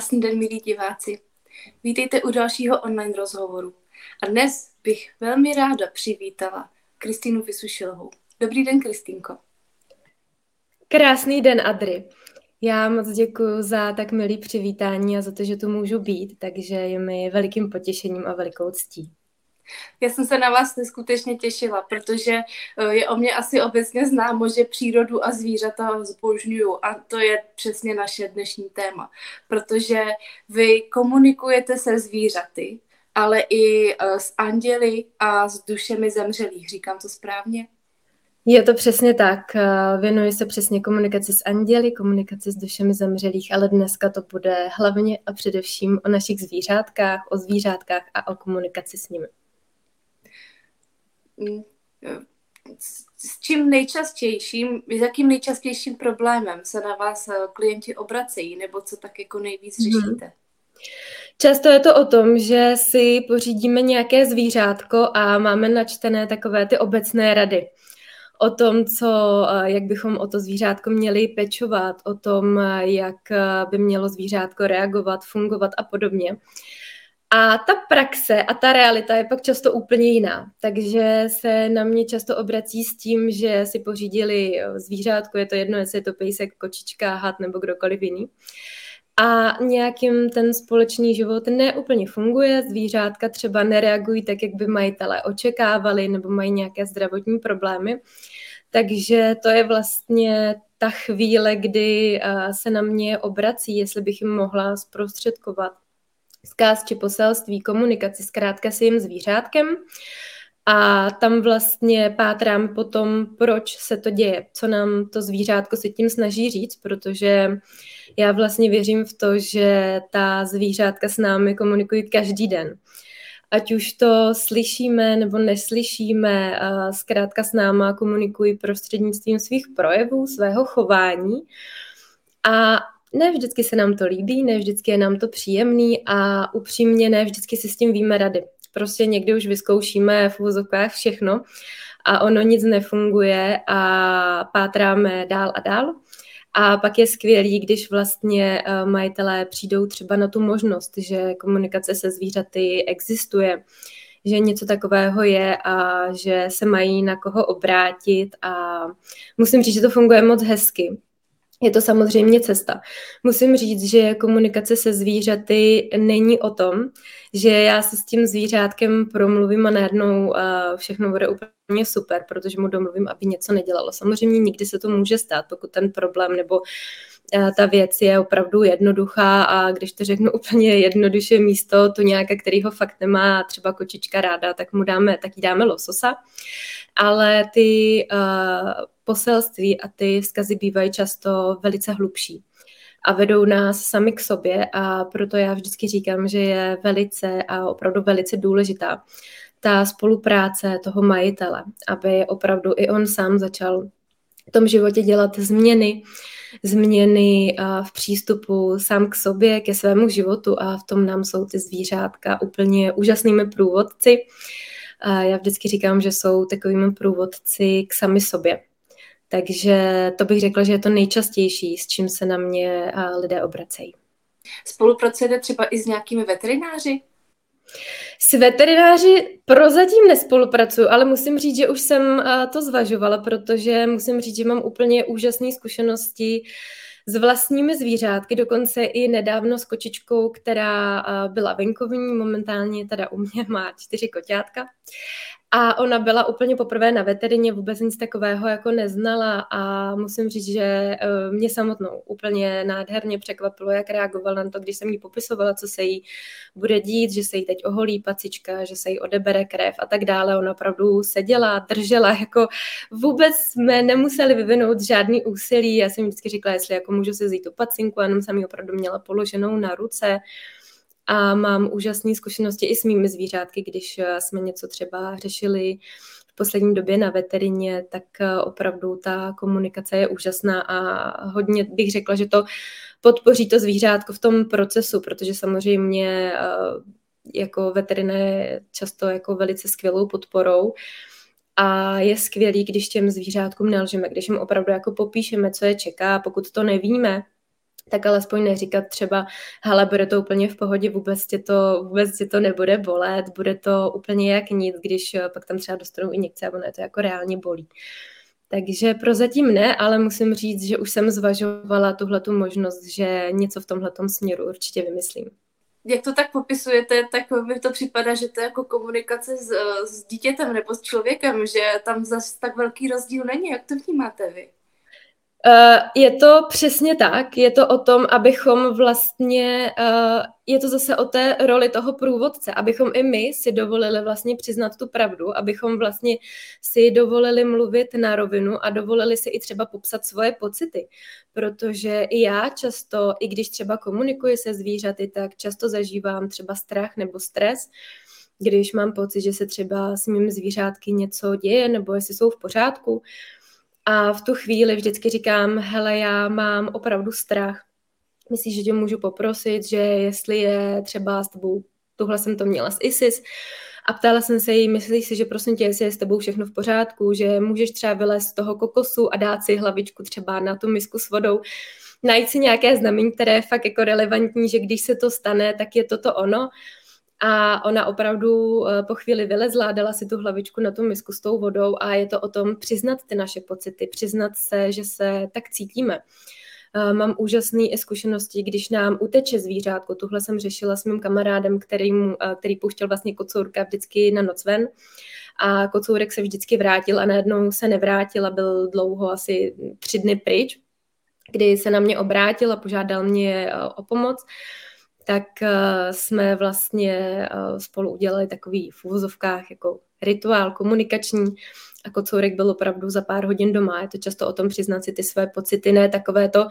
Krásný den, milí diváci. Vítejte u dalšího online rozhovoru. A dnes bych velmi ráda přivítala Kristýnu Vysušilovou. Dobrý den, Kristýnko. Krásný den, Adry. Já moc děkuji za tak milý přivítání a za to, že tu můžu být, takže je mi velikým potěšením a velikou ctí. Já jsem se na vás neskutečně těšila, protože eh, je o mě asi obecně známo, že přírodu a zvířata zbožňuju a to je přesně naše dnešní téma, protože vy komunikujete se zvířaty, ale i eh, s anděli a s dušemi zemřelých. Říkám to správně? Je to přesně tak. Eh, věnuji se přesně komunikaci s anděli, komunikaci s dušemi zemřelých, ale dneska to bude hlavně a především o našich zvířátkách, o zvířátkách a o komunikaci s nimi. S čím nejčastějším, s jakým nejčastějším problémem se na vás eh, klienti obracejí, nebo co tak jako nejvíc mhm. řešíte? Hmm. Často je to o tom, že si pořídíme nějaké zvířátko a máme načtené takové ty obecné rady o tom, co, eh, jak bychom o to zvířátko měli pečovat, o tom, eh, jak by mělo zvířátko reagovat, fungovat a podobně. A ta praxe a ta realita je pak často úplně jiná. Takže se na mě často obrací s tím, že si pořídili zvířátko, je to jedno, jestli je to pejsek, kočička, had nebo kdokoliv jiný. A nějakým ten společný život neúplně funguje, zvířátka třeba nereagují tak, jak by majitelé očekávali, nebo mají nějaké zdravotní problémy. Takže to je vlastně ta chvíle, kdy se na mě obrací, jestli bych jim mohla zprostředkovat zkáz či poselství, komunikaci zkrátka s jim zvířátkem. A tam vlastně pátrám po tom, proč se to děje, co nám to zvířátko se tím snaží říct, protože já vlastně věřím v to, že ta zvířátka s námi komunikují každý den. Ať už to slyšíme nebo neslyšíme, zkrátka s náma komunikují prostřednictvím svých projevů, svého chování. A ne vždycky se nám to líbí, ne vždycky je nám to příjemný a upřímně ne vždycky si s tím víme rady. Prostě někdy už vyzkoušíme v úvozovkách všechno a ono nic nefunguje a pátráme dál a dál. A pak je skvělý, když vlastně eh, majitelé přijdou třeba na tu možnost, že komunikace se zvířaty existuje, že něco takového je a že se mají na koho obrátit a musím říct, že to funguje moc hezky je to samozřejmě cesta. Musím říct, že komunikace se zvířaty není o tom, že já se s tím zvířátkem promluvím a najednou všechno bude úplně super, protože mu domluvím, aby něco nedělalo. Samozřejmě nikdy se to může stát, pokud ten problém nebo ta věc je opravdu jednoduchá a když to řeknu úplně jednoduše místo to nějaké, který ho fakt nemá třeba kočička ráda, tak mu dáme, tak jí dáme lososa. Ale ty uh, poselství a ty vzkazy bývají často velice hlubší a vedou nás sami k sobě a proto já vždycky říkám, že je velice a opravdu velice důležitá ta spolupráce toho majitele, aby opravdu i on sám začal v tom životě dělat změny, změny v přístupu sám k sobě, ke svému životu a v tom nám jsou ty zvířátka úplně úžasnými průvodci. Já vždycky říkám, že jsou takovými průvodci k sami sobě. Takže to bych řekla, že je to nejčastější, s čím se na mě lidé obracejí. Spolupracujete třeba i s nějakými veterináři? S veterináři prozatím nespolupracuju, ale musím říct, že už jsem to zvažovala, protože musím říct, že mám úplně úžasné zkušenosti s vlastními zvířátky, dokonce i nedávno s kočičkou, která byla venkovní, momentálně teda u mě má čtyři koťátka. A ona byla úplně poprvé na veterině, vůbec nic takového jako neznala a musím říct, že eh, mě samotnou úplně nádherně překvapilo, jak reagovala na to, když jsem jí popisovala, co se jí bude dít, že se jí teď oholí pacička, že se jí odebere krev a tak dále. Ona opravdu seděla, držela, jako vůbec jsme nemuseli vyvinout žádný úsilí. Já jsem vždycky říkala, jestli jako můžu si vzít tu pacinku, jenom jsem ji opravdu měla položenou na ruce a mám úžasné zkušenosti i s mými zvířátky, když eh, jsme něco třeba řešili v poslední době na veterině, tak eh, opravdu ta komunikace je úžasná a hodně bych řekla, že to podpoří to zvířátko v tom procesu, protože samozřejmě eh, jako veterina je často jako velice skvělou podporou, a je skvělý, když těm zvířátkům nelžeme, když jim opravdu jako popíšeme, co je čeká. Pokud to nevíme, tak alespoň neříkat třeba, hele, bude to úplně v pohodě, vůbec tě to, vůbec tě to nebude bolet, bude to úplně jak nic, když eh, pak tam třeba dostanou injekce a ono je to jako reálně bolí. Takže prozatím ne, ale musím říct, že už jsem zvažovala tuhle tu možnost, že něco v tomhle směru určitě vymyslím. Jak to tak popisujete, tak mi to připadá, že to je jako komunikace s, s dítětem nebo s člověkem, že tam zase tak velký rozdíl není. Jak to vnímáte vy? Eh, je to přesně tak, je to o tom, abychom vlastně, uh, je to zase o té roli toho průvodce, abychom i my si dovolili vlastně přiznat tu pravdu, abychom vlastně si dovolili mluvit na rovinu a dovolili si i třeba popsat svoje pocity, protože i já často, i když třeba komunikuji se zvířaty, tak často zažívám třeba strach nebo stres, když mám pocit, že se třeba s mým zvířátky něco děje nebo jestli jsou v pořádku, a v tu chvíli vždycky říkám, hele, já mám opravdu strach. Myslíš, že tě můžu poprosit, že jestli je třeba s tebou, tohle jsem to měla s ISIS, a ptala jsem se jí, myslíš si, že prosím tě, jestli je s tebou všechno v pořádku, že můžeš třeba vylézt z toho kokosu a dát si hlavičku třeba na tu misku s vodou, najít si nějaké znamení, které je fakt jako relevantní, že když se to stane, tak je toto ono. A ona opravdu eh, po chvíli vylezla, dala si tu hlavičku na tu misku s tou vodou a je to o tom přiznat ty naše pocity, přiznat se, že se tak cítíme. Eh, mám úžasné zkušenosti, když nám uteče zvířátko. Tuhle jsem řešila s mým kamarádem, který, eh, který pouštěl vlastně kocourka vždycky na noc ven. A kocourek se vždycky vrátil a najednou se nevrátil a byl dlouho, asi tři dny pryč, kdy se na mě obrátil a požádal mě o pomoc tak uh, jsme vlastně uh, spolu udělali takový v úvozovkách jako rituál komunikační a kocourek byl opravdu za pár hodin doma. Je to často o tom přiznat si ty své pocity, ne takové to, uh,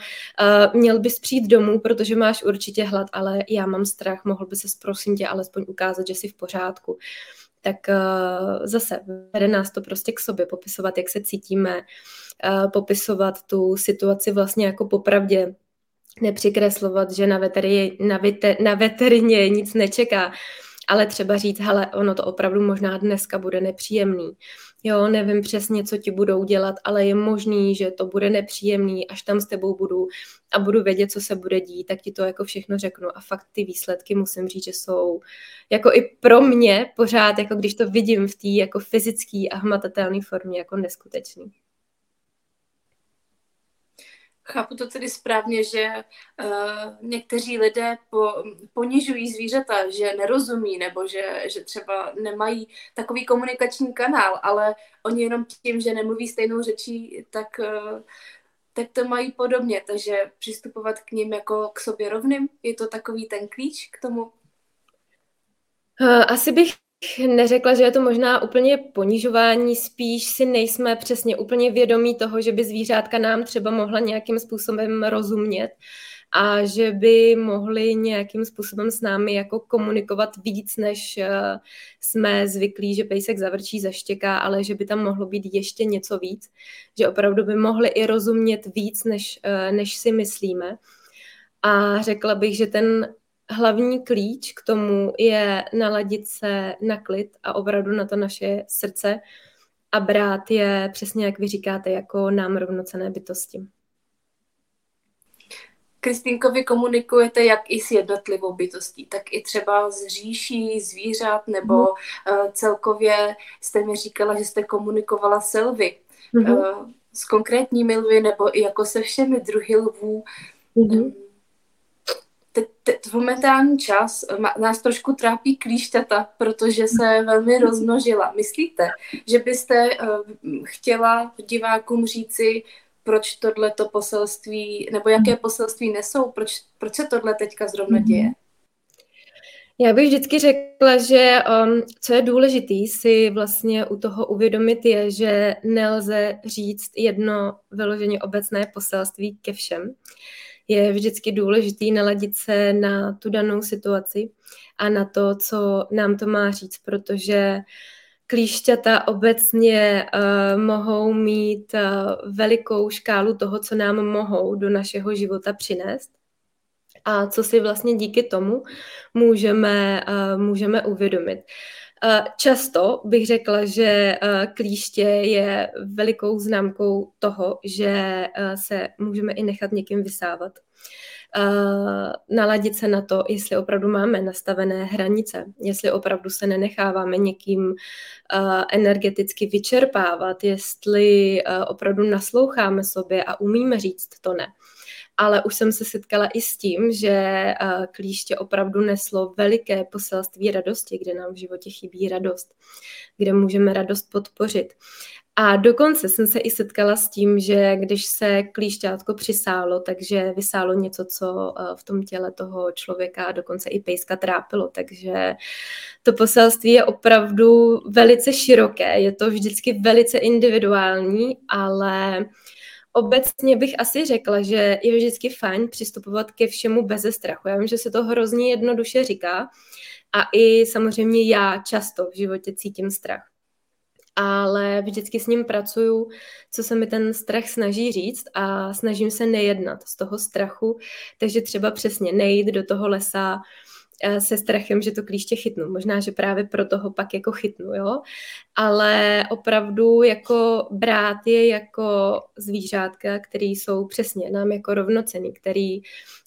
měl bys přijít domů, protože máš určitě hlad, ale já mám strach, mohl by se prosím tě alespoň ukázat, že jsi v pořádku. Tak uh, zase vede nás to prostě k sobě, popisovat, jak se cítíme, uh, popisovat tu situaci vlastně jako popravdě, nepřikreslovat, že na, veteri, na, veter, na veterině nic nečeká, ale třeba říct, hele, ono to opravdu možná dneska bude nepříjemný. Jo, nevím přesně, co ti budou dělat, ale je možný, že to bude nepříjemný, až tam s tebou budu a budu vědět, co se bude dít, tak ti to jako všechno řeknu. A fakt ty výsledky musím říct, že jsou jako i pro mě pořád, jako když to vidím v té jako fyzické a hmatatelné formě, jako neskutečný. Chápu to tedy správně, že uh, někteří lidé po, ponižují zvířata, že nerozumí nebo že, že třeba nemají takový komunikační kanál, ale oni jenom tím, že nemluví stejnou řečí, tak, uh, tak to mají podobně. Takže přistupovat k ním jako k sobě rovným, je to takový ten klíč k tomu? Uh, asi bych neřekla, že je to možná úplně ponižování, spíš si nejsme přesně úplně vědomí toho, že by zvířátka nám třeba mohla nějakým způsobem rozumět a že by mohli nějakým způsobem s námi jako komunikovat víc, než uh, jsme zvyklí, že pejsek zavrčí, zaštěká, ale že by tam mohlo být ještě něco víc, že opravdu by mohli i rozumět víc, než, uh, než si myslíme. A řekla bych, že ten hlavní klíč k tomu je naladit se na klid a opravdu na to naše srdce a brát je přesně, jak vy říkáte, jako nám rovnocené bytosti. Kristýnko, vy komunikujete jak i s jednotlivou bytostí, tak i třeba s říší zvířat, nebo mm. celkově jste mi říkala, že jste komunikovala s lvy, mm. s konkrétními lvy, nebo i jako se všemi druhy lvů. Mm. V momentální čas nás trošku trápí klíšťata, protože se velmi rozmnožila. Myslíte, že byste uh, chtěla divákům říci, proč tohleto poselství, nebo jaké poselství nesou, proč, proč se tohle teďka zrovna mhm. děje? Já bych vždycky řekla, že um, co je důležité si vlastně u toho uvědomit je, že nelze říct jedno vyloženě obecné poselství ke všem je vždycky důležitý naladit se na tu danou situaci a na to, co nám to má říct, protože klíšťata obecně uh, mohou mít uh, velikou škálu toho, co nám mohou do našeho života přinést a co si vlastně díky tomu můžeme, uh, můžeme uvědomit. Často bych řekla, že klíště je velikou známkou toho, že se můžeme i nechat někým vysávat. naladit se na to, jestli opravdu máme nastavené hranice, jestli opravdu se nenecháváme někým energeticky vyčerpávat, jestli opravdu nasloucháme sobě a umíme říct to ne ale už jsem se setkala i s tím, že klíště opravdu neslo veliké poselství radosti, kde nám v životě chybí radost, kde můžeme radost podpořit. A dokonce jsem se i setkala s tím, že když se klíšťátko přisálo, takže vysálo něco, co v tom těle toho člověka a dokonce i pejska trápilo. Takže to poselství je opravdu velice široké, je to vždycky velice individuální, ale Obecně bych asi řekla, že je vždycky fajn přistupovat ke všemu bez strachu. Já vím, že se to hrozně jednoduše říká a i samozřejmě já často v životě cítím strach. Ale vždycky s ním pracuju, co se mi ten strach snaží říct a snažím se nejednat z toho strachu, takže třeba přesně nejít do toho lesa, Eh, se strachem, že to klíště chytnu. Možná, že právě proto ho pak jako chytnu, jo. Ale opravdu jako brát je jako zvířátka, který jsou přesně nám jako rovnocený, který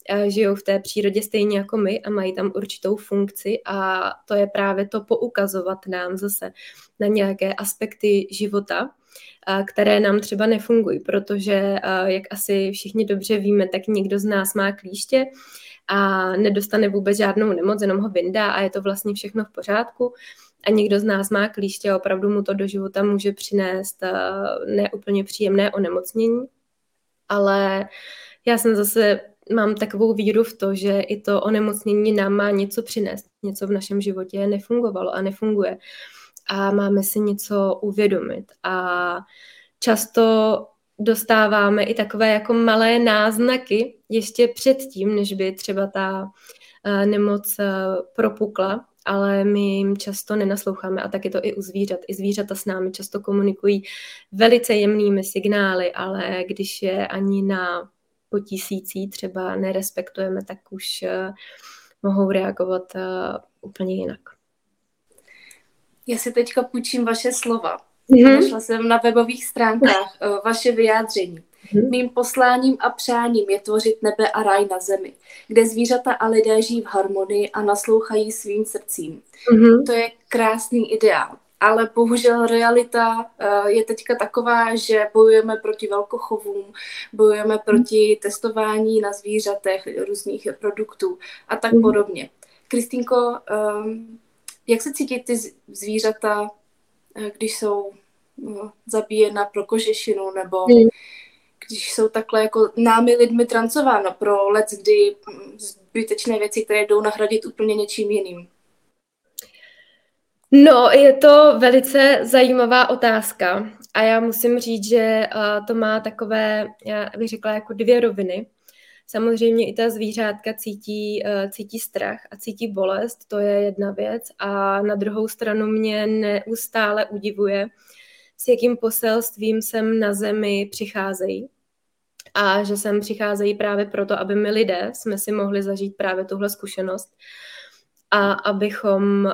eh, žijou v té přírodě stejně jako my a mají tam určitou funkci a to je právě to poukazovat nám zase na nějaké aspekty života, eh, které nám třeba nefungují, protože, jak asi všichni dobře víme, tak někdo z nás má klíště, a nedostane vůbec žádnou nemoc, jenom ho vyndá a je to vlastně všechno v pořádku. A někdo z nás má klíště a opravdu mu to do života může přinést eh, neúplně příjemné onemocnění. Ale já jsem zase mám takovou víru v to, že i to onemocnění nám má něco přinést. Něco v našem životě nefungovalo a nefunguje. A máme si něco uvědomit. A často dostáváme i takové jako malé náznaky ještě předtím, než by třeba ta uh, nemoc uh, propukla, ale my jim často nenasloucháme a tak je to i u zvířat. I zvířata s námi často komunikují velice jemnými signály, ale když je ani na potisící třeba nerespektujeme, tak už uh, mohou reagovat úplně jinak. Já si teďka půjčím vaše slova. Mm-hmm. Našla jsem na webových stránkách uh, vaše vyjádření. Mm-hmm. Mým posláním a přáním je tvořit nebe a raj na zemi, kde zvířata a lidé žijí v harmonii a naslouchají svým srdcím. Mm-hmm. To je krásný ideál. Ale bohužel realita uh, je teďka taková, že bojujeme proti velkochovům, bojujeme proti testování na zvířatech různých produktů a tak mm-hmm. podobně. Kristýnko, um, jak se cítí ty zvířata, když jsou zabíjena pro kožešinu, nebo hmm. když jsou takhle jako námi lidmi trancováno pro let, kdy zbytečné věci, které jdou nahradit úplně něčím jiným. No, je to velice zajímavá otázka a já musím říct, že uh, to má takové, já bych řekla, jako dvě roviny. Samozřejmě i ta zvířátka cítí, uh, cítí strach a cítí bolest, to je jedna věc. A na druhou stranu mě neustále udivuje, s jakým poselstvím sem na zemi přicházejí. A že sem přicházejí právě proto, aby my lidé jsme si mohli zažít právě tuhle zkušenost a abychom uh,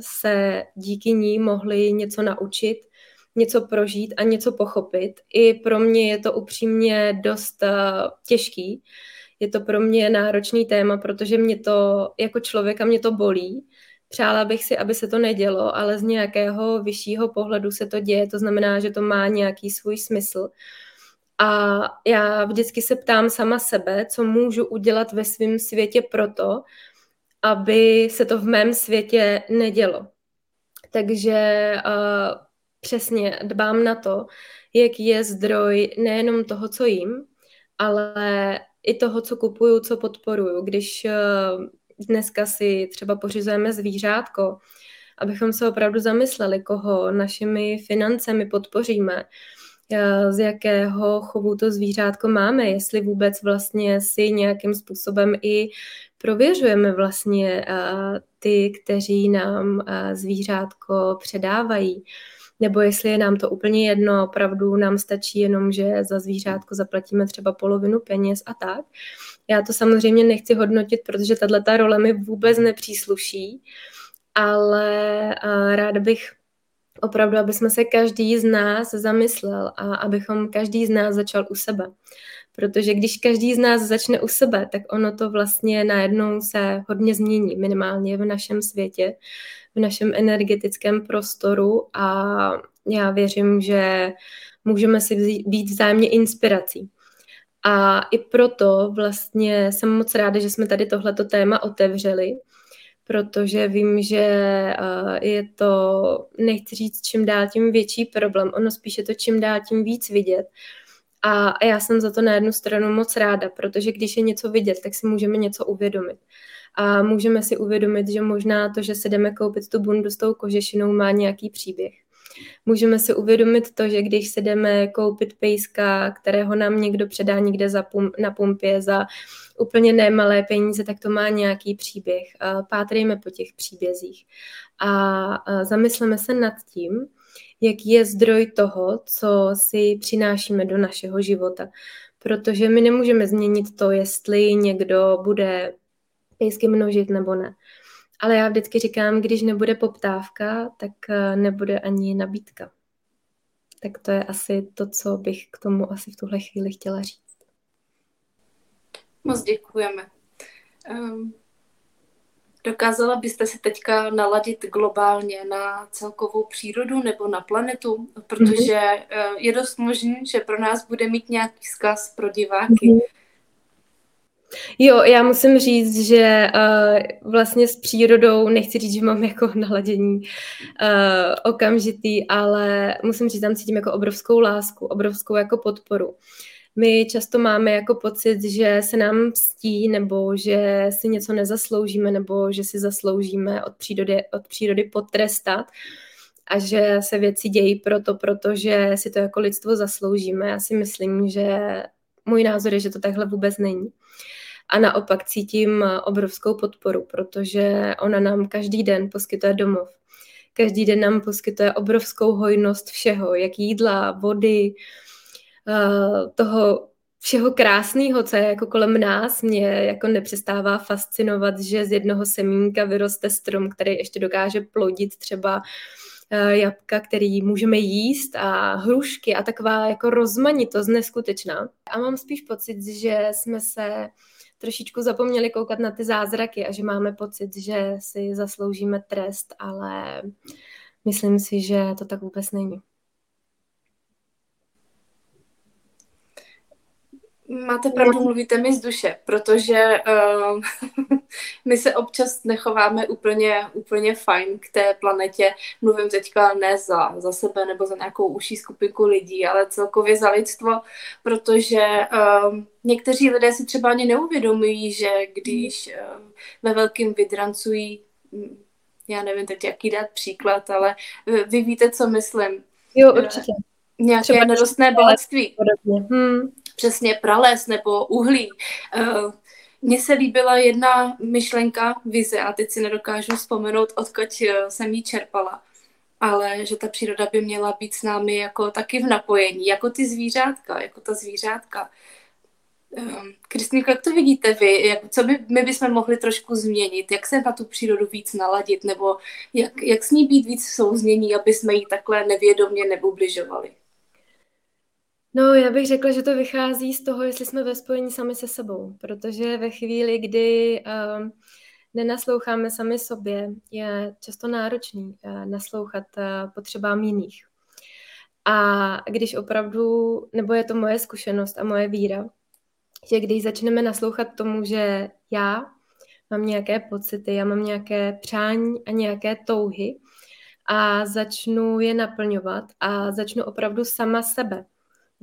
se díky ní mohli něco naučit, něco prožít a něco pochopit. I pro mě je to upřímně dost uh, těžký. Je to pro mě náročný téma, protože mě to jako člověka mě to bolí Přála bych si, aby se to nedělo, ale z nějakého vyššího pohledu se to děje, to znamená, že to má nějaký svůj smysl. A já vždycky se ptám sama sebe, co můžu udělat ve svém světě proto, aby se to v mém světě nedělo. Takže uh, přesně dbám na to, jaký je zdroj nejenom toho, co jím, ale i toho, co kupuju, co podporuju. Když uh, dneska si třeba pořizujeme zvířátko, abychom se opravdu zamysleli, koho našimi financemi podpoříme, eh, z jakého chovu to zvířátko máme, jestli vůbec vlastně si nějakým způsobem i prověřujeme vlastně eh, ty, kteří nám eh, zvířátko předávají nebo jestli je nám to úplně jedno, opravdu nám stačí jenom, že za zvířátko zaplatíme třeba polovinu peněz a tak. Já to samozřejmě nechci hodnotit, protože tato role mi vůbec nepřísluší, ale ráda bych opravdu, aby jsme se každý z nás zamyslel a abychom každý z nás začal u sebe. Protože když každý z nás začne u sebe, tak ono to vlastně najednou se hodně změní, minimálně v našem světě, v našem energetickém prostoru a já věřím, že můžeme si být vzájemně inspirací. A i proto vlastně jsem moc ráda, že jsme tady tohleto téma otevřeli, protože vím, že eh, je to, nechci říct čím dál tím větší problém, ono spíše to čím dál tím víc vidět. A já jsem za to na jednu stranu moc ráda, protože když je něco vidět, tak si můžeme něco uvědomit. A můžeme si uvědomit, že možná to, že si jdeme koupit tu bundu s tou kožešinou, má nějaký příběh. Můžeme si uvědomit to, že když si jdeme koupit pejska, kterého nám někdo předá někde za pum, na pumpě za úplně nemalé peníze, tak to má nějaký příběh. Pátrejme po těch příbězích a zamysleme se nad tím, jaký je zdroj toho, co si přinášíme do našeho života. Protože my nemůžeme změnit to, jestli někdo bude pejsky množit nebo ne. Ale já vždycky říkám, když nebude poptávka, tak eh, nebude ani nabídka. Tak to je asi to, co bych k tomu asi v tuhle chvíli chtěla říct. Moc děkujeme. Um, dokázala byste se teďka naladit globálně na celkovou přírodu nebo na planetu? Protože mm-hmm. je dost možné, že pro nás bude mít nějaký vzkaz pro diváky. Mm-hmm Jo, já musím říct, že uh, vlastně s přírodou, nechci říct, že mám jako naladění uh, okamžitý, ale musím říct, tam cítím jako obrovskou lásku, obrovskou jako podporu. My často máme jako pocit, že se nám mstí, nebo že si něco nezasloužíme, nebo že si zasloužíme od přírody, od přírody potrestat a že se věci dějí proto, protože si to jako lidstvo zasloužíme. Já si myslím, že můj názor je, že to takhle vůbec není a naopak cítím eh, obrovskou podporu, protože ona nám každý den poskytuje domov. Každý den nám poskytuje obrovskou hojnost všeho, jak jídla, vody, eh, toho všeho krásného, co je jako kolem nás, mě jako nepřestává fascinovat, že z jednoho semínka vyroste strom, který ještě dokáže plodit třeba eh, jabka, který můžeme jíst a hrušky a taková jako rozmanitost neskutečná. A mám spíš pocit, že jsme se trošičku zapomněli koukat na ty zázraky a že máme pocit, že si zasloužíme trest, ale myslím si, že to tak vůbec není. Máte pravdu, mluvíte mi z duše, protože uh, my se občas nechováme úplně, úplně fajn k té planetě. Mluvím teďka ne za, za sebe nebo za nějakou užší skupinku lidí, ale celkově za lidstvo, protože uh, někteří lidé si třeba ani neuvědomují, že když uh, ve velkým vydrancují, hm, já nevím teď, jaký dát příklad, ale vy víte, co myslím. Jo, určitě. Nějaké třeba nerostné bohatství. Hmm přesně prales nebo uhlí. Eh, mně se líbila jedna myšlenka, vize, a teď si nedokážu vzpomenout, odkud eh, jsem ji čerpala, ale že ta příroda by měla být s námi jako taky v napojení, jako ty zvířátka, jako ta zvířátka. Ehm, Kristýnko, jak to vidíte vy? Jak, co by my bychom mohli trošku změnit? Jak se na tu přírodu víc naladit? Nebo jak, jak s ní být víc souznění, aby jsme jí takhle nevědomně neubližovali? No, já bych řekla, že to vychází z toho, jestli jsme ve spojení sami se sebou, protože ve chvíli, kdy uh, nenasloucháme sami sobě, je často náročný uh, naslouchat uh, potřebám jiných. A když opravdu, nebo je to moje zkušenost a moje víra, že když začneme naslouchat tomu, že já mám nějaké pocity, já mám nějaké přání a nějaké touhy a začnu je naplňovat a začnu opravdu sama sebe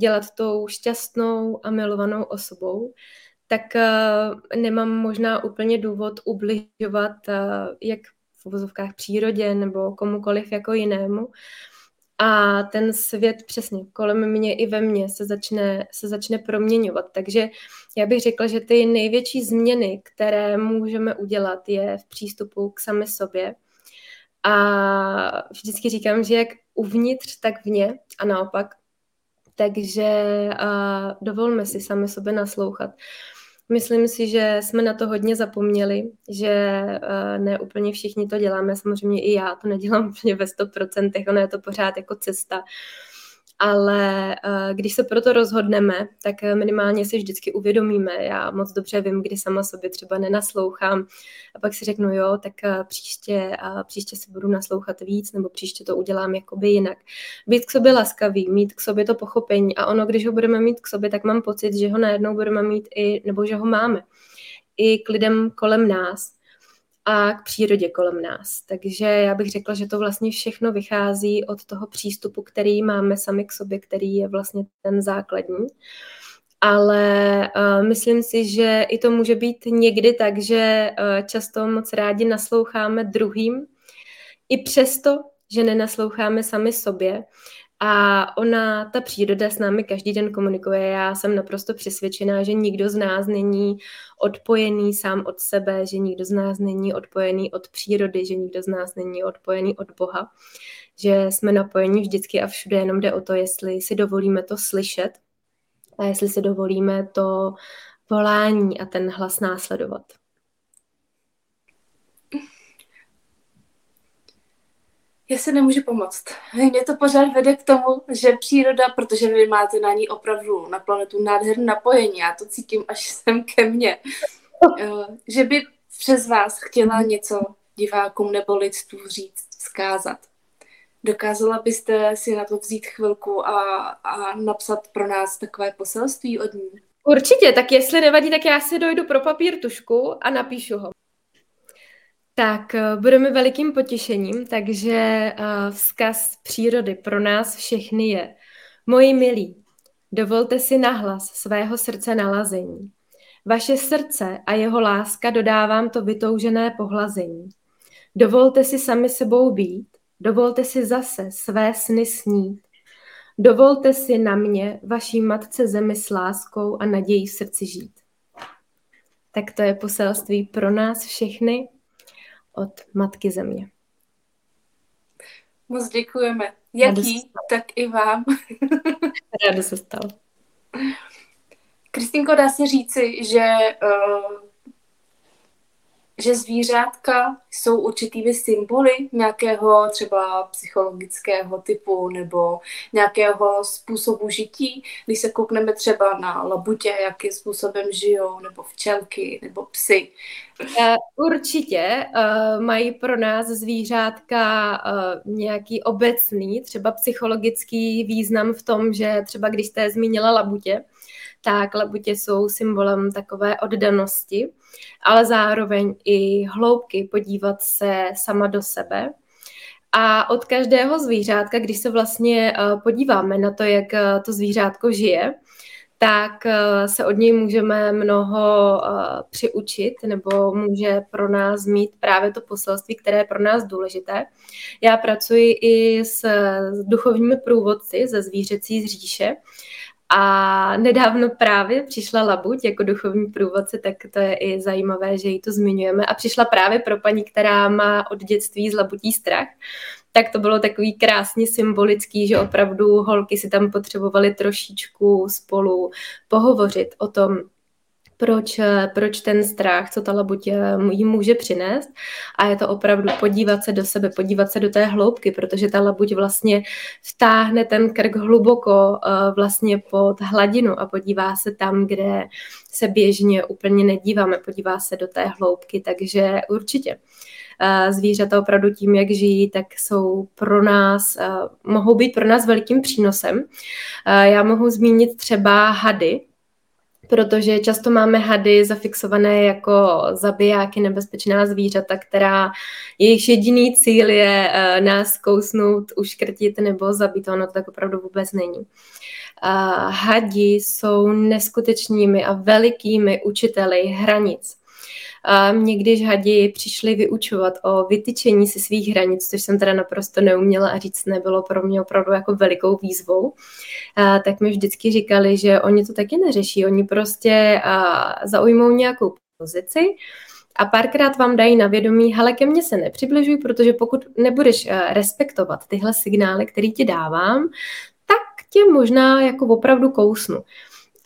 dělat tou šťastnou a milovanou osobou, tak uh, nemám možná úplně důvod ubližovat uh, jak v uvozovkách přírodě nebo komukoliv jako jinému. A ten svět přesně kolem mě i ve mně se začne, se začne proměňovat. Takže já bych řekla, že ty největší změny, které můžeme udělat, je v přístupu k sami sobě. A vždycky říkám, že jak uvnitř, tak vně a naopak takže uh, dovolme si sami sobě naslouchat. Myslím si, že jsme na to hodně zapomněli, že uh, ne úplně všichni to děláme, samozřejmě i já to nedělám úplně ve 100%, ono je to pořád jako cesta. Ale uh, když se proto rozhodneme, tak minimálně si vždycky uvědomíme. Já moc dobře vím, kdy sama sobě třeba nenaslouchám a pak si řeknu, jo, tak uh, příště, příště si budu naslouchat víc nebo příště to udělám jakoby jinak. Být k sobě laskavý, mít k sobě to pochopení a ono, když ho budeme mít k sobě, tak mám pocit, že ho najednou budeme mít i, nebo že ho máme i k lidem kolem nás a k přírodě kolem nás. Takže já bych řekla, že to vlastně všechno vychází od toho přístupu, který máme sami k sobě, který je vlastně ten základní. Ale uh, myslím si, že i to může být někdy tak, že uh, často moc rádi nasloucháme druhým, i přesto, že nenasloucháme sami sobě. A ona, ta příroda s námi každý den komunikuje. Já jsem naprosto přesvědčená, že nikdo z nás není odpojený sám od sebe, že nikdo z nás není odpojený od přírody, že nikdo z nás není odpojený od Boha, že jsme napojeni vždycky a všude, jenom jde o to, jestli si dovolíme to slyšet a jestli si dovolíme to volání a ten hlas následovat. Já se nemůžu pomoct. Mě to pořád vede k tomu, že příroda, protože vy máte na ní opravdu na planetu nádherné napojení, já to cítím až sem ke mně, eh, že by přes vás chtěla něco divákům nebo lidstvu říct, zkázat. Dokázala byste si na to vzít chvilku a, a napsat pro nás takové poselství od ní? Určitě, tak jestli nevadí, tak já si dojdu pro papír tušku a napíšu ho. Tak eh, budeme velikým potěšením, takže eh, vzkaz přírody pro nás všechny je. Moji milí, dovolte si nahlas svého srdce nalazení. Vaše srdce a jeho láska dodávám to vytoužené pohlazení. Dovolte si sami sebou být, dovolte si zase své sny snít. Dovolte si na mě, vaší matce zemi s láskou a nadějí v srdci žít. Tak to je poselství pro nás všechny od Matky Země. Moc děkujeme. Jaký, tak i vám. Ráda se stalo. Kristýnko, dá se říci, že uh, že zvířátka jsou určitými symboly nějakého třeba psychologického typu nebo nějakého způsobu žití. Když se koukneme třeba na labutě, jakým způsobem žijou, nebo včelky, nebo psy. Eh, určitě uh, mají pro nás zvířátka uh, nějaký obecný, třeba psychologický význam v tom, že třeba když jste zmínila labutě, tak labutě jsou symbolem takové oddanosti, ale zároveň i hloubky podívat se sama do sebe. A od každého zvířátka, když se vlastně eh, podíváme na to, jak eh, to zvířátko žije, tak eh, se od něj můžeme mnoho přiučit nebo může pro nás mít právě to poselství, které je pro nás důležité. Já pracuji i s duchovními průvodci ze zvířecí zříše, a nedávno právě přišla Labuť jako duchovní průvodce, tak to je i zajímavé, že ji to zmiňujeme. A přišla právě pro paní, která má od dětství z Labutí strach. Tak to bylo takový krásně symbolický, že opravdu holky si tam potřebovaly trošičku spolu pohovořit o tom, proč, proč ten strach, co ta labuť eh, jí může přinést. A je to opravdu podívat se do sebe, podívat se do té hloubky, protože ta labuť vlastně vtáhne ten krk hluboko eh, vlastně pod hladinu a podívá se tam, kde se běžně úplně nedíváme, podívá se do té hloubky, takže určitě eh, zvířata opravdu tím, jak žijí, tak jsou pro nás, mohou být pro nás velikým přínosem. Já mohu zmínit třeba hady, protože často máme hady zafixované jako zabijáky, nebezpečná zvířata, která jejich jediný cíl je uh, nás kousnout, uškrtit nebo zabít. Ono to tak opravdu vůbec není. Uh, hadi jsou neskutečnými a velikými učiteli hranic. Mě, když hadi přišli vyučovat o vytyčení si svých hranic, což jsem teda naprosto neuměla a říct nebylo pro mě opravdu jako velikou výzvou, tak mi vždycky říkali, že oni to taky neřeší, oni prostě zaujmou nějakou pozici, a párkrát vám dají na vědomí, hele, ke mně se nepřibližuj, protože pokud nebudeš respektovat tyhle signály, které ti dávám, tak tě možná jako opravdu kousnu.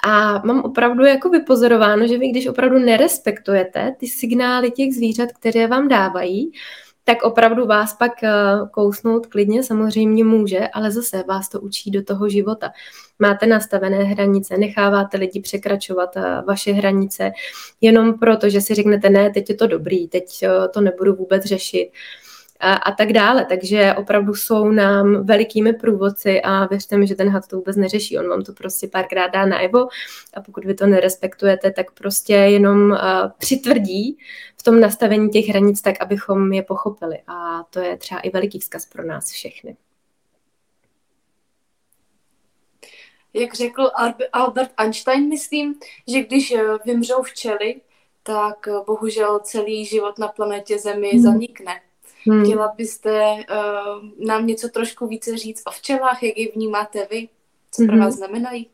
A mám opravdu jako vypozorováno, že vy, když opravdu nerespektujete ty signály těch zvířat, které vám dávají, tak opravdu vás pak eh, kousnout klidně samozřejmě může, ale zase vás to učí do toho života. Máte nastavené hranice, necháváte lidi překračovat eh, vaše hranice jenom proto, že si řeknete, ne, teď je to dobrý, teď eh, to nebudu vůbec řešit a, a tak dále. Takže opravdu jsou nám velikými průvodci a věřte mi, že ten had to vůbec neřeší. On vám to prostě párkrát dá najevo a pokud vy to nerespektujete, tak prostě jenom uh, přitvrdí v tom nastavení těch hranic tak, abychom je pochopili. A to je třeba i veliký vzkaz pro nás všechny. Jak řekl Albert Einstein, myslím, že když eh, vymřou včely, tak eh, bohužel celý život na planetě Zemi hmm. zanikne. Hmm. Chtěla byste uh, nám něco trošku více říct o včelách, jak je vnímáte vy? Co pro hmm. vás znamenají?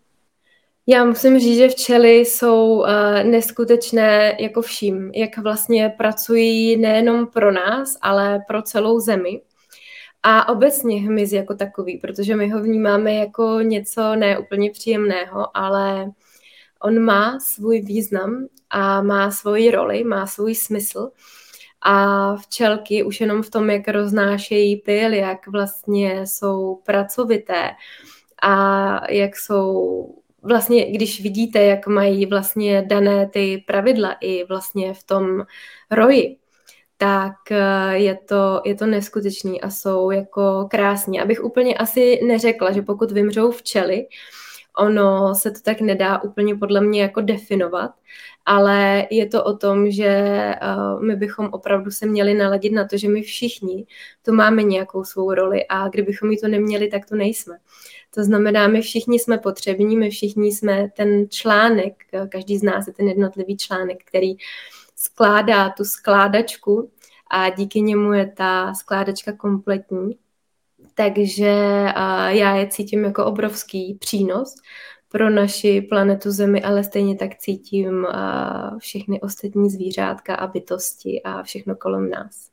Já musím říct, že včely jsou uh, neskutečné jako vším, jak vlastně pracují nejenom pro nás, ale pro celou zemi. A obecně hmyz jako takový, protože my ho vnímáme jako něco neúplně příjemného, ale on má svůj význam a má svoji roli, má svůj smysl a včelky už jenom v tom, jak roznášejí pyl, jak vlastně jsou pracovité a jak jsou vlastně, když vidíte, jak mají vlastně dané ty pravidla i vlastně v tom roji, tak eh, je to, je to neskutečný a jsou jako krásní. Abych úplně asi neřekla, že pokud vymřou včely, ono se to tak nedá úplně podle mě jako definovat, ale je to o tom, že uh, my bychom opravdu se měli naladit na to, že my všichni tu máme nějakou svou roli a kdybychom ji to neměli, tak to nejsme. To znamená, my všichni jsme potřební, my všichni jsme ten článek, každý z nás je ten jednotlivý článek, který skládá tu skládačku a díky němu je ta skládačka kompletní. Takže já je cítím jako obrovský přínos pro naši planetu Zemi, ale stejně tak cítím všechny ostatní zvířátka a bytosti a všechno kolem nás.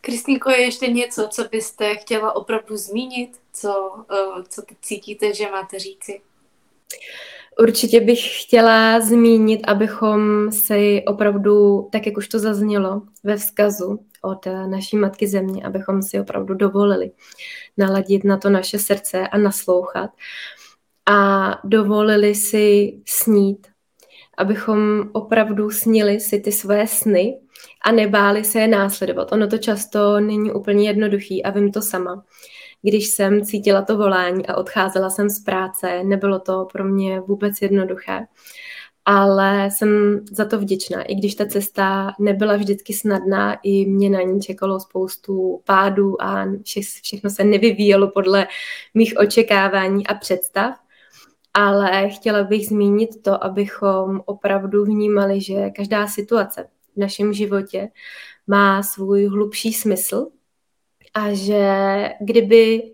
Kristýnko, je ještě něco, co byste chtěla opravdu zmínit? Co, co cítíte, že máte říci? Určitě bych chtěla zmínit, abychom si opravdu, tak jak už to zaznělo ve vzkazu od naší Matky Země, abychom si opravdu dovolili naladit na to naše srdce a naslouchat. A dovolili si snít, abychom opravdu snili si ty své sny a nebáli se je následovat. Ono to často není úplně jednoduchý a vím to sama. Když jsem cítila to volání a odcházela jsem z práce, nebylo to pro mě vůbec jednoduché, ale jsem za to vděčná. I když ta cesta nebyla vždycky snadná, i mě na ní čekalo spoustu pádů a vše, všechno se nevyvíjelo podle mých očekávání a představ, ale chtěla bych zmínit to, abychom opravdu vnímali, že každá situace v našem životě má svůj hlubší smysl a že kdyby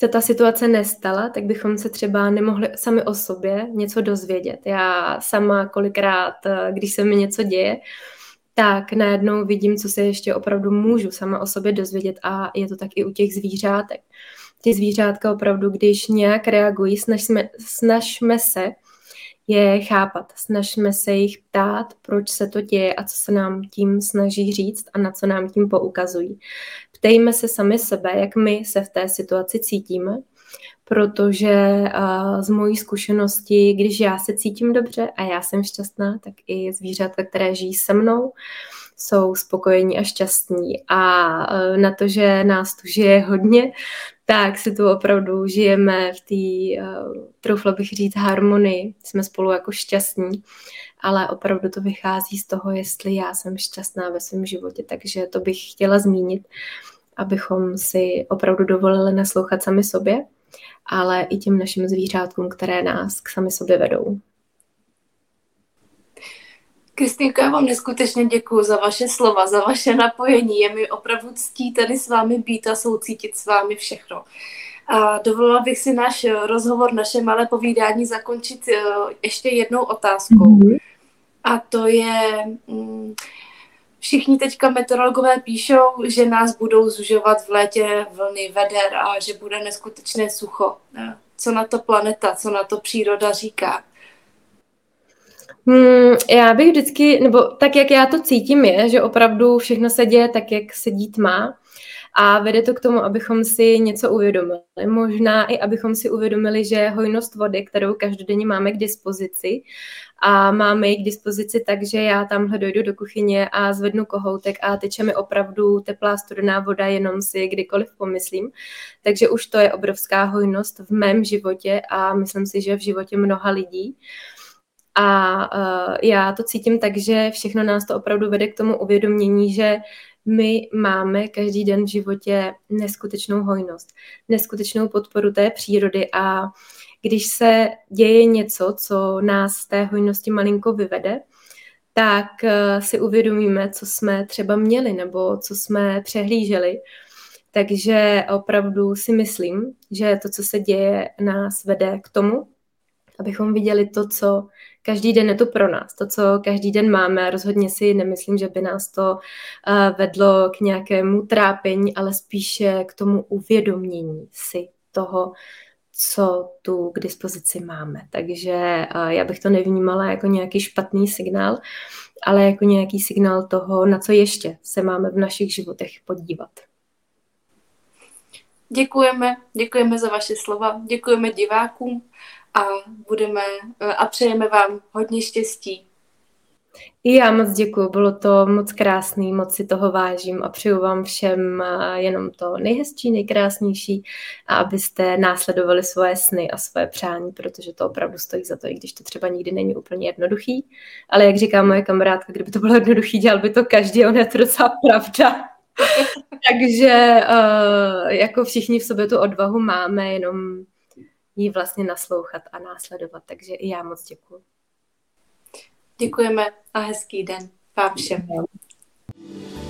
se ta situace nestala, tak bychom se třeba nemohli sami o sobě něco dozvědět. Já sama kolikrát, když se mi něco děje, tak najednou vidím, co se ještě opravdu můžu sama o sobě dozvědět a je to tak i u těch zvířátek. Ty zvířátka opravdu, když nějak reagují, snažme, snažme se je chápat. Snažme se jich ptát, proč se to děje a co se nám tím snaží říct a na co nám tím poukazují. Ptejme se sami sebe, jak my se v té situaci cítíme, protože z mojí zkušenosti, když já se cítím dobře a já jsem šťastná, tak i zvířata, které žijí se mnou, jsou spokojení a šťastní. A na to, že nás tu žije hodně, tak si tu opravdu žijeme v té, uh, troufla bych říct, harmonii. Jsme spolu jako šťastní, ale opravdu to vychází z toho, jestli já jsem šťastná ve svém životě. Takže to bych chtěla zmínit, abychom si opravdu dovolili naslouchat sami sobě, ale i těm našim zvířátkům, které nás k sami sobě vedou. Kristýnko, já vám neskutečně děkuji za vaše slova, za vaše napojení. Je mi opravdu ctí tady s vámi být a soucítit s vámi všechno. A dovolila bych si náš rozhovor, naše malé povídání zakončit eh, ještě jednou otázkou. Mm-hmm. A to je, mm, všichni teďka meteorologové píšou, že nás budou zužovat v létě vlny veder a že bude neskutečné sucho. Co na to planeta, co na to příroda říká? Hmm, já bych vždycky, nebo tak, jak já to cítím, je, že opravdu všechno se děje tak, jak se dít má a vede to k tomu, abychom si něco uvědomili. Možná i abychom si uvědomili, že hojnost vody, kterou každodenně máme k dispozici a máme ji k dispozici tak, že já tamhle dojdu do kuchyně a zvednu kohoutek a teče mi opravdu teplá studená voda, jenom si kdykoliv pomyslím. Takže už to je obrovská hojnost v mém životě a myslím si, že v životě mnoha lidí. A uh, já to cítím tak, že všechno nás to opravdu vede k tomu uvědomění, že my máme každý den v životě neskutečnou hojnost, neskutečnou podporu té přírody a když se děje něco, co nás z té hojnosti malinko vyvede, tak uh, si uvědomíme, co jsme třeba měli nebo co jsme přehlíželi. Takže opravdu si myslím, že to, co se děje, nás vede k tomu, abychom viděli to, co každý den je to pro nás, to, co každý den máme. Rozhodně si nemyslím, že by nás to uh, vedlo k nějakému trápení, ale spíše k tomu uvědomění si toho, co tu k dispozici máme. Takže uh, já bych to nevnímala jako nějaký špatný signál, ale jako nějaký signál toho, na co ještě se máme v našich životech podívat. Děkujeme, děkujeme za vaše slova, děkujeme divákům a budeme a přejeme vám hodně štěstí. I já moc děkuji, bylo to moc krásný, moc si toho vážím a přeju vám všem jenom to nejhezčí, nejkrásnější a abyste následovali svoje sny a svoje přání, protože to opravdu stojí za to, i když to třeba nikdy není úplně jednoduchý. Ale jak říká moje kamarádka, kdyby to bylo jednoduchý, dělal by to každý, on je to docela pravda. Takže uh, jako všichni v sobě tu odvahu máme, jenom jí vlastně naslouchat a následovat. Takže i já moc děkuji. Děkujeme a hezký den vám všem. Děkujeme.